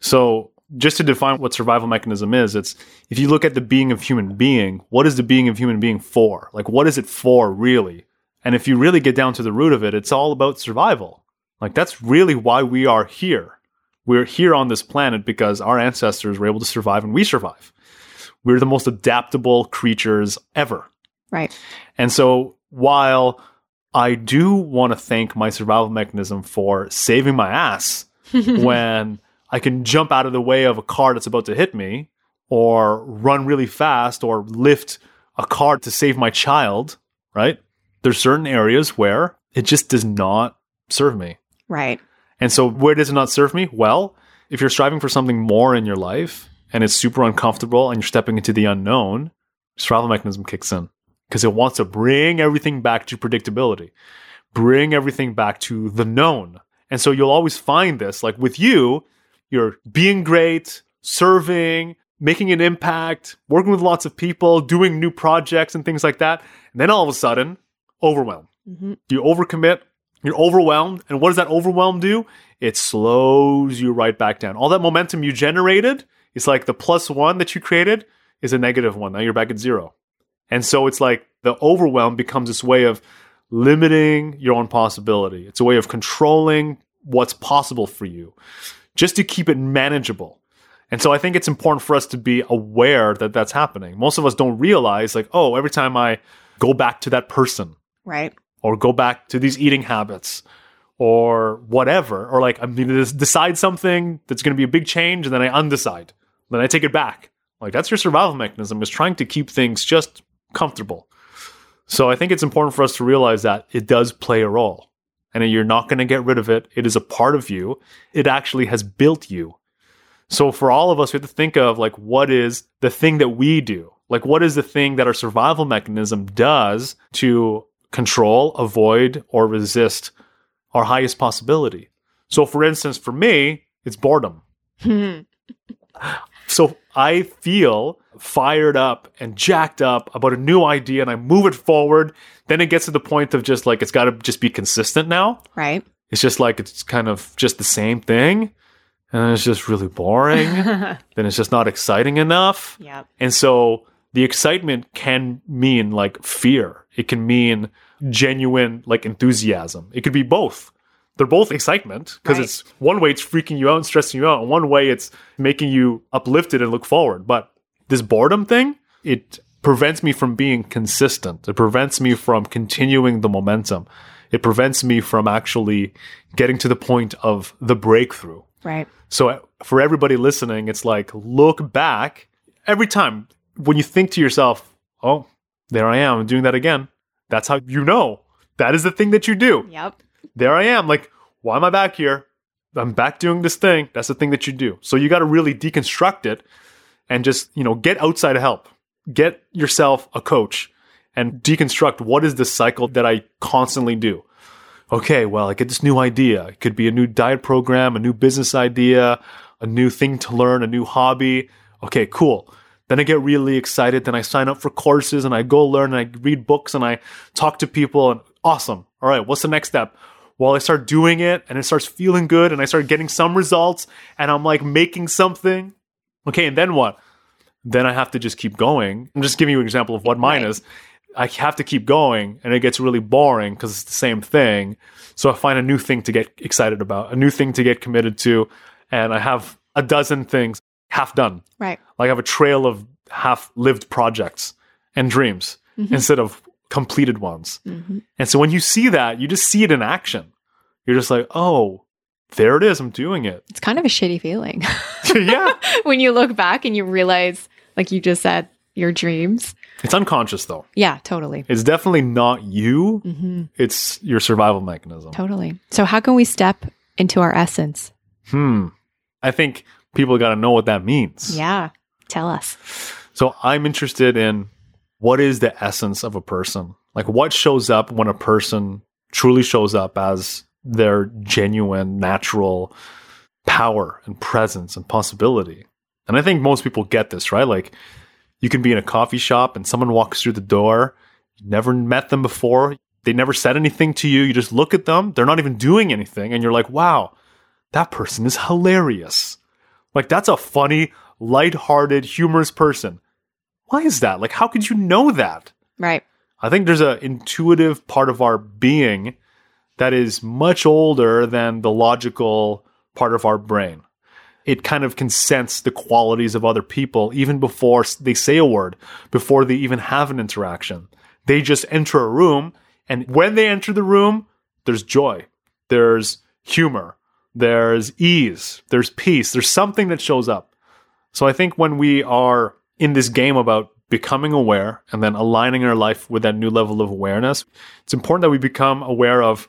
So, just to define what survival mechanism is, it's if you look at the being of human being, what is the being of human being for? Like what is it for really? And if you really get down to the root of it, it's all about survival. Like that's really why we are here. We're here on this planet because our ancestors were able to survive and we survive. We're the most adaptable creatures ever. Right. And so while I do want to thank my survival mechanism for saving my ass when I can jump out of the way of a car that's about to hit me or run really fast or lift a car to save my child, right? There's certain areas where it just does not serve me. Right. And so, where does it not serve me? Well, if you're striving for something more in your life and it's super uncomfortable and you're stepping into the unknown, survival mechanism kicks in because it wants to bring everything back to predictability, bring everything back to the known. And so, you'll always find this like with you, you're being great, serving, making an impact, working with lots of people, doing new projects and things like that. And then all of a sudden, overwhelm. hmm You overcommit, you're overwhelmed. And what does that overwhelm do? It slows you right back down. All that momentum you generated, it's like the plus one that you created is a negative one. Now you're back at zero. And so it's like the overwhelm becomes this way of limiting your own possibility. It's a way of controlling what's possible for you just to keep it manageable. And so I think it's important for us to be aware that that's happening. Most of us don't realize, like, oh, every time I go back to that person, Right. or go back to these eating habits or whatever or like i'm going to decide something that's going to be a big change and then i undecide then i take it back like that's your survival mechanism is trying to keep things just comfortable. So i think it's important for us to realize that it does play a role and you're not going to get rid of it. It is a part of you. It actually has built you. So for all of us we have to think of like what is the thing that we do? Like what is the thing that our survival mechanism does to control, avoid, or resist our highest possibility. So, for instance, for me, it's boredom. So I feel fired up and jacked up about a new idea and I move it forward. Then it gets to the point of just like, it's got to just be consistent now. right. It's just like, it's kind of just the same thing. And it's just really boring. then it's just not exciting enough. yep. And so the excitement can mean like fear. It can mean genuine like enthusiasm. It could be both. They're both excitement because Right. it's one way it's freaking you out and stressing you out, and one way it's making you uplifted and look forward. But this boredom thing, it prevents me from being consistent. It prevents me from continuing the momentum. It prevents me from actually getting to the point of the breakthrough. Right. So uh, for everybody listening, it's like look back every time when you think to yourself, "Oh, there I am, I'm doing that again." That's how you know. That is the thing that you do. Yep. There I am. Like, why am I back here? I'm back doing this thing. That's the thing that you do. So you got to really deconstruct it and just, you know, get outside help. Get yourself a coach and deconstruct what is the cycle that I constantly do okay, well, I get this new idea. It could be a new diet program, a new business idea, a new thing to learn, a new hobby. Okay, cool. Then I get really excited. Then I sign up for courses and I go learn and I read books and I talk to people and awesome. All right, what's the next step? Well, I start doing it and it starts feeling good and I start getting some results and I'm like making something. Okay, and then what? Then I have to just keep going. I'm just giving you an example of what mine Right. is. I have to keep going and it gets really boring because it's the same thing. So I find a new thing to get excited about, a new thing to get committed to. And I have a dozen things half done. Right. Like I have a trail of half lived projects and dreams mm-hmm. instead of completed ones. hmm And so when you see that, you just see it in action. You're just like, oh, there it is. I'm doing it. It's kind of a shitty feeling yeah. when you look back and you realize, like you just said, your dreams. It's unconscious though. Yeah, totally. It's definitely not you. hmm It's your survival mechanism. Totally. So, how can we step into our essence? Hmm. I think people got to know what that means. Yeah. Tell us. So I'm interested in what is the essence of a person? Like what shows up when a person truly shows up as their genuine, natural power and presence and possibility. And I think most people get this, right? Like you can be in a coffee shop and someone walks through the door, you never met them before, they never said anything to you, you just look at them, they're not even doing anything and you're like, "Wow, that person is hilarious." Like that's a funny, lighthearted, humorous person. Why is that? Like how could you know that? Right. I think there's an intuitive part of our being that is much older than the logical part of our brain. It kind of can sense the qualities of other people even before they say a word, before they even have an interaction. They just enter a room, and when they enter the room, there's joy, there's humor, there's ease, there's peace, there's something that shows up. So I think when we are in this game about becoming aware and then aligning our life with that new level of awareness, it's important that we become aware of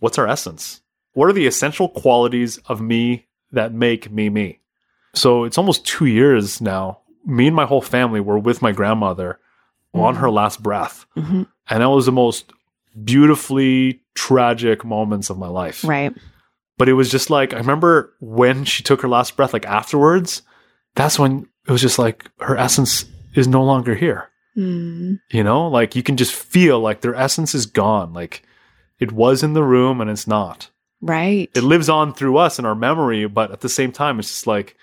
what's our essence? What are the essential qualities of me that make me me? So it's almost two years now. Me and my whole family were with my grandmother on her last breath. Mm-hmm. And that was the most beautifully tragic moments of my life. Right. But it was just like, I remember when she took her last breath, like afterwards, that's when it was just like her essence is no longer here. Mm. You know, like you can just feel like their essence is gone. Like it was in the room and it's not. Right. It lives on through us in our memory, but at the same time, it's just like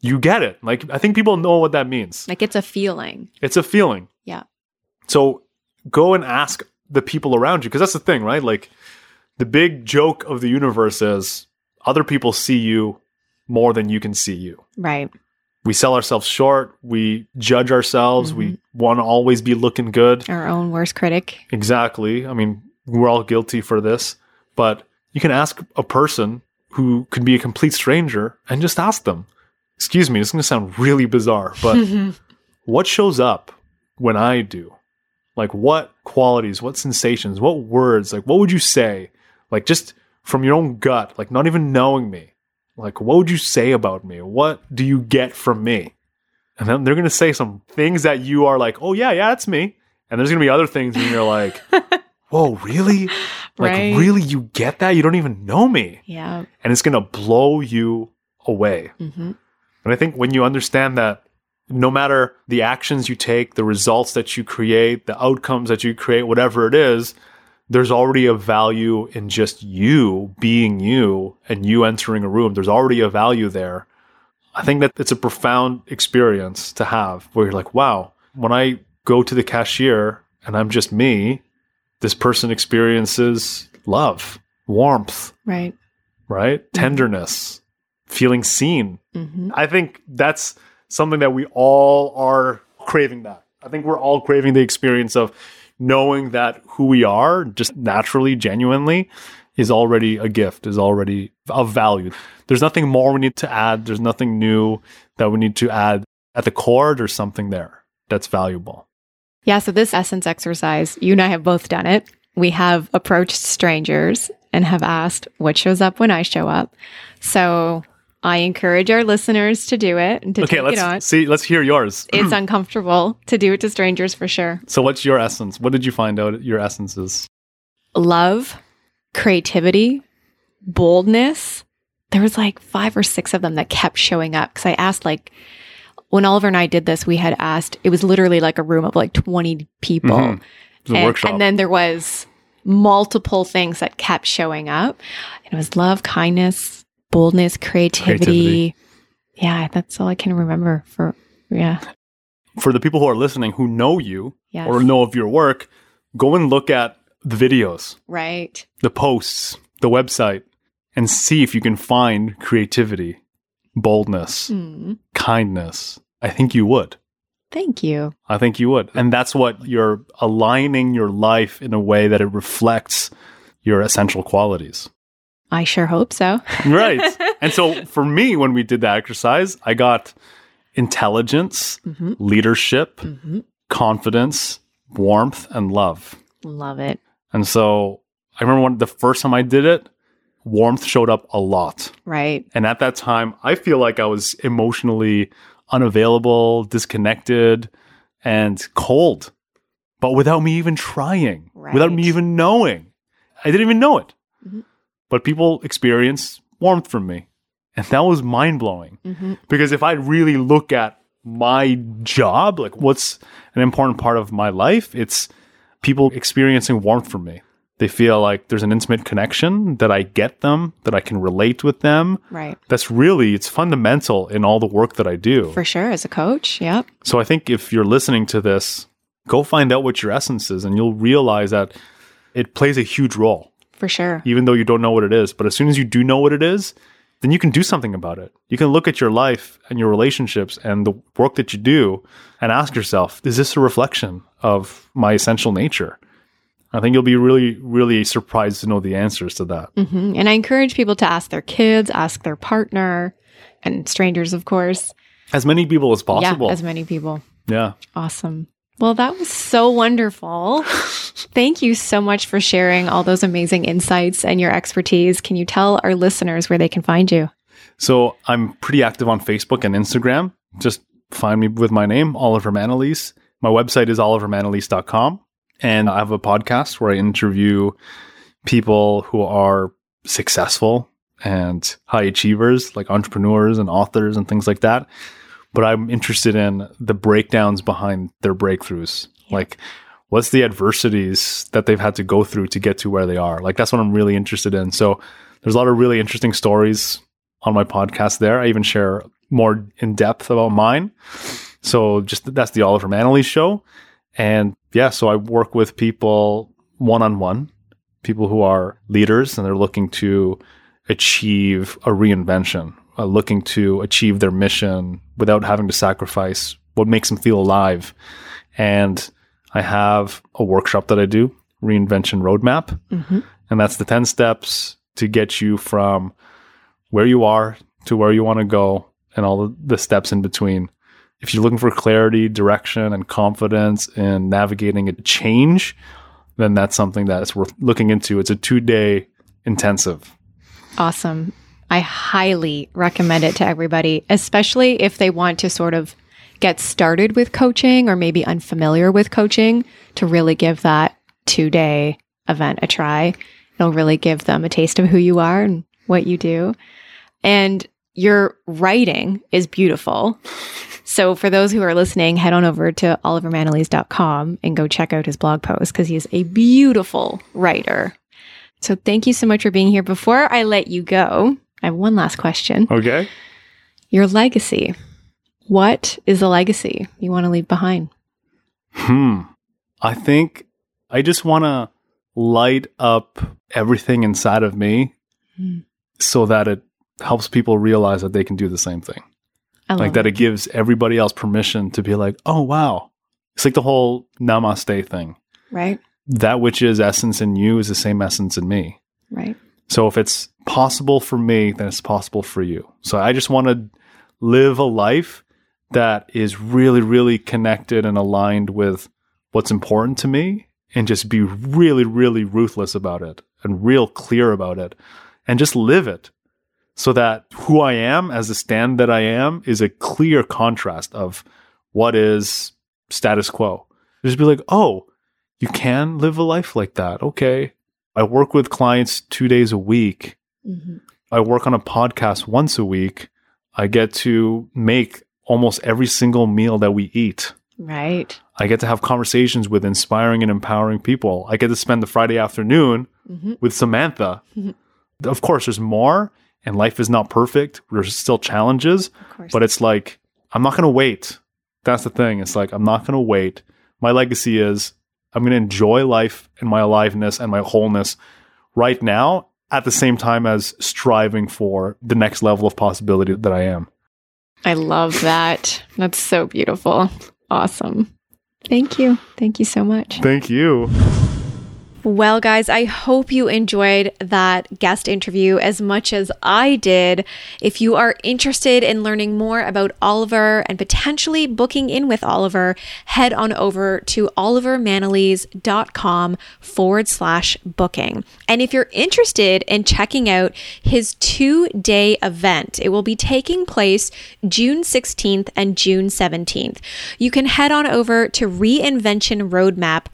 you get it. Like I think people know what that means. like it's a feeling. It's a feeling. Yeah. So go and ask the people around you because that's the thing, right? Like the big joke of the universe is other people see you more than you can see you. Right. We sell ourselves short. We judge ourselves. We mm-hmm. want to always be looking good. Our own worst critic. Exactly. I mean, we're all guilty for this, but you can ask a person who could be a complete stranger and just ask them, excuse me, it's going to sound really bizarre, but what shows up when I do? Like, what qualities, what sensations, what words, like, what would you say? Like, just from your own gut, like, not even knowing me. Like, what would you say about me? What do you get from me? And then they're going to say some things that you are like, oh, yeah, yeah, that's me. And there's going to be other things and you're like, whoa, really? Like, Right. really? You get that? You don't even know me. Yeah. And it's going to blow you away. hmm And I think when you understand that no matter the actions you take, the results that you create, the outcomes that you create, whatever it is, there's already a value in just you being you and you entering a room. There's already a value there. I think that it's a profound experience to have where you're like, wow, when I go to the cashier and I'm just me, this person experiences love, warmth, Right. right? Tenderness, feeling seen. hmm I think that's something that we all are craving that. I think we're all craving the experience of knowing that who we are just naturally, genuinely is already a gift, is already of value. There's nothing more we need to add. There's nothing new that we need to add. At the core, there's something there that's valuable. Yeah. So this essence exercise, you and I have both done it. We have approached strangers and have asked what shows up when I show up. So I encourage our listeners to do it and to Okay, take it on. let's see. Let's hear yours. It's uncomfortable to do it to strangers for sure. So, what's your essence? What did you find out your essence is? Love, creativity, boldness. There was like five or six of them that kept showing up because I asked like when Oliver and I did this, we had asked. It was literally like a room of like twenty people, Mhm. And, workshop. and then there was multiple things that kept showing up. And it was love, kindness, boldness, creativity. Creativity. Yeah, that's all I can remember for. Yeah. For the people who are listening who know you Yes. or know of your work, go and look at the videos, right. the posts, the website, and see if you can find creativity, boldness, Mm, kindness. I think you would. thank you. I think you would. And that's what you're aligning your life in a way that it reflects your essential qualities. I sure hope so. Right. and so for me, when we did that exercise, I got intelligence, hmm leadership, hmm confidence, warmth, and love. Love it. And so I remember when the first time I did it, warmth showed up a lot. Right. And at that time, I feel like I was emotionally unavailable, disconnected, and cold, but without me even trying, without me even knowing. I didn't even know it. Mhm. But people experience warmth from me. And that was mind blowing hmm because if I really look at my job, like what's an important part of my life, it's people experiencing warmth from me. They feel like there's an intimate connection that I get them, that I can relate with them. Right. That's really it's fundamental in all the work that I do. For sure. As a coach. Yep. so I think if you're listening to this, go find out what your essence is and you'll realize that it plays a huge role, For sure. even though you don't know what it is. But as soon as you do know what it is, then you can do something about it. You can look at your life and your relationships and the work that you do and ask yourself, is this a reflection of my essential nature? I think you'll be really, really surprised to know the answers to that. hmm And I encourage people to ask their kids, ask their partner, and strangers, of course. As many people as possible. Yeah, as many people. yeah. Awesome. Well, that was so wonderful. Thank you so much for sharing all those amazing insights and your expertise. Can you tell our listeners where they can find you? So I'm pretty active on Facebook and Instagram. Just find me with my name, Oliver Manalese. My website is olivermanalese.com. And I have a podcast where I interview people who are successful and high achievers, like entrepreneurs and authors and things like that. But I'm interested in the breakdowns behind their breakthroughs. Like, what's the adversities that they've had to go through to get to where they are? Like, that's what I'm really interested in. So, there's a lot of really interesting stories on my podcast there. I even share more in depth about mine. So just that's the Oliver Manley show. And yeah, so I work with people one on one, people who are leaders and they're looking to achieve a reinvention, uh, looking to achieve their mission without having to sacrifice what makes them feel alive. And I have a workshop that I do, Reinvention Roadmap. Mm-hmm. And that's the 10 steps to get you from where you are to where you want to go and all the, the steps in between. If you're looking for clarity, direction, and confidence in navigating a change, then that's something that's worth looking into. It's a two day intensive. Awesome. I highly recommend it to everybody, especially if they want to sort of get started with coaching or maybe unfamiliar with coaching to really give that two day event a try. It'll really give them a taste of who you are and what you do. And your writing is beautiful. So for those who are listening, head on over to olivermanalese.com and go check out his blog post because he's a beautiful writer. So thank you so much for being here. Before I let you go, I have one last question. Okay. Your legacy. What is the legacy you want to leave behind? Hmm. I think I just want to light up everything inside of me Hmm. so that it helps people realize that they can do the same thing. I love like that it gives everybody else permission to be like, oh, wow. It's like the whole namaste thing. right? That which is essence in you is the same essence in me. Right. So if it's possible for me, then it's possible for you. So I just want to live a life that is really, really connected and aligned with what's important to me and just be really, really ruthless about it and real clear about it and just live it so that who I am as the stand that I am is a clear contrast of what is status quo. Just be like, oh, you can live a life like that. Okay. I work with clients two days a week. Mm-hmm. I work on a podcast once a week. I get to make almost every single meal that we eat. Right. I get to have conversations with inspiring and empowering people. I get to spend the Friday afternoon Mm-hmm. with Samantha. Of course, there's more, and life is not perfect. There's still challenges, but it's like, I'm not going to wait. That's the thing. It's like, I'm not going to wait. My legacy is I'm going to enjoy life and my aliveness and my wholeness right now at the same time as striving for the next level of possibility that I am. I love that. That's so beautiful. Awesome. Thank you. Thank you so much. Thank you. Well, guys, I hope you enjoyed that guest interview as much as I did. If you are interested in learning more about Oliver and potentially booking in with Oliver, head on over to olivermanalese.com forward slash booking. And if you're interested in checking out his two day event, it will be taking place June 16th and June 17th. You can head on over to Reinvention Roadmap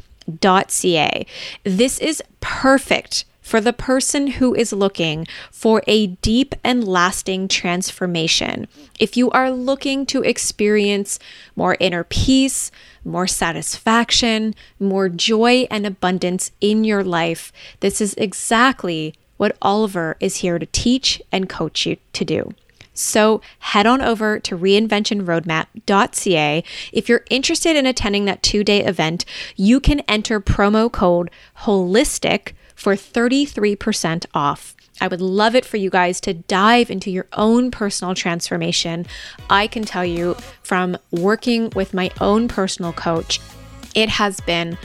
ca. This is perfect for the person who is looking for a deep and lasting transformation. If you are looking to experience more inner peace, more satisfaction, more joy and abundance in your life, this is exactly what Oliver is here to teach and coach you to do. So head on over to reinventionroadmap.ca. If you're interested in attending that two day event, you can enter promo code HOLISTIC for 33% off. I would love it for you guys to dive into your own personal transformation. I can tell you from working with my own personal coach, it has been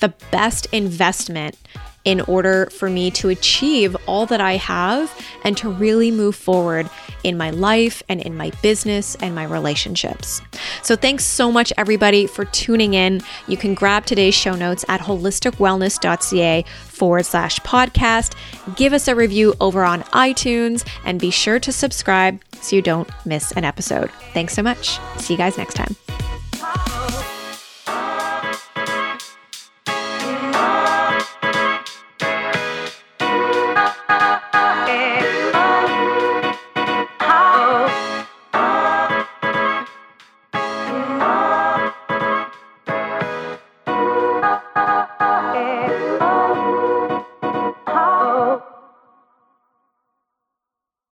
the best investment in order for me to achieve all that I have and to really move forward in my life and in my business and my relationships. So, thanks so much, everybody, for tuning in. You can grab today's show notes at holisticwellness.ca forward slash podcast. Give us a review over on iTunes and be sure to subscribe so you don't miss an episode. Thanks so much. See you guys next time.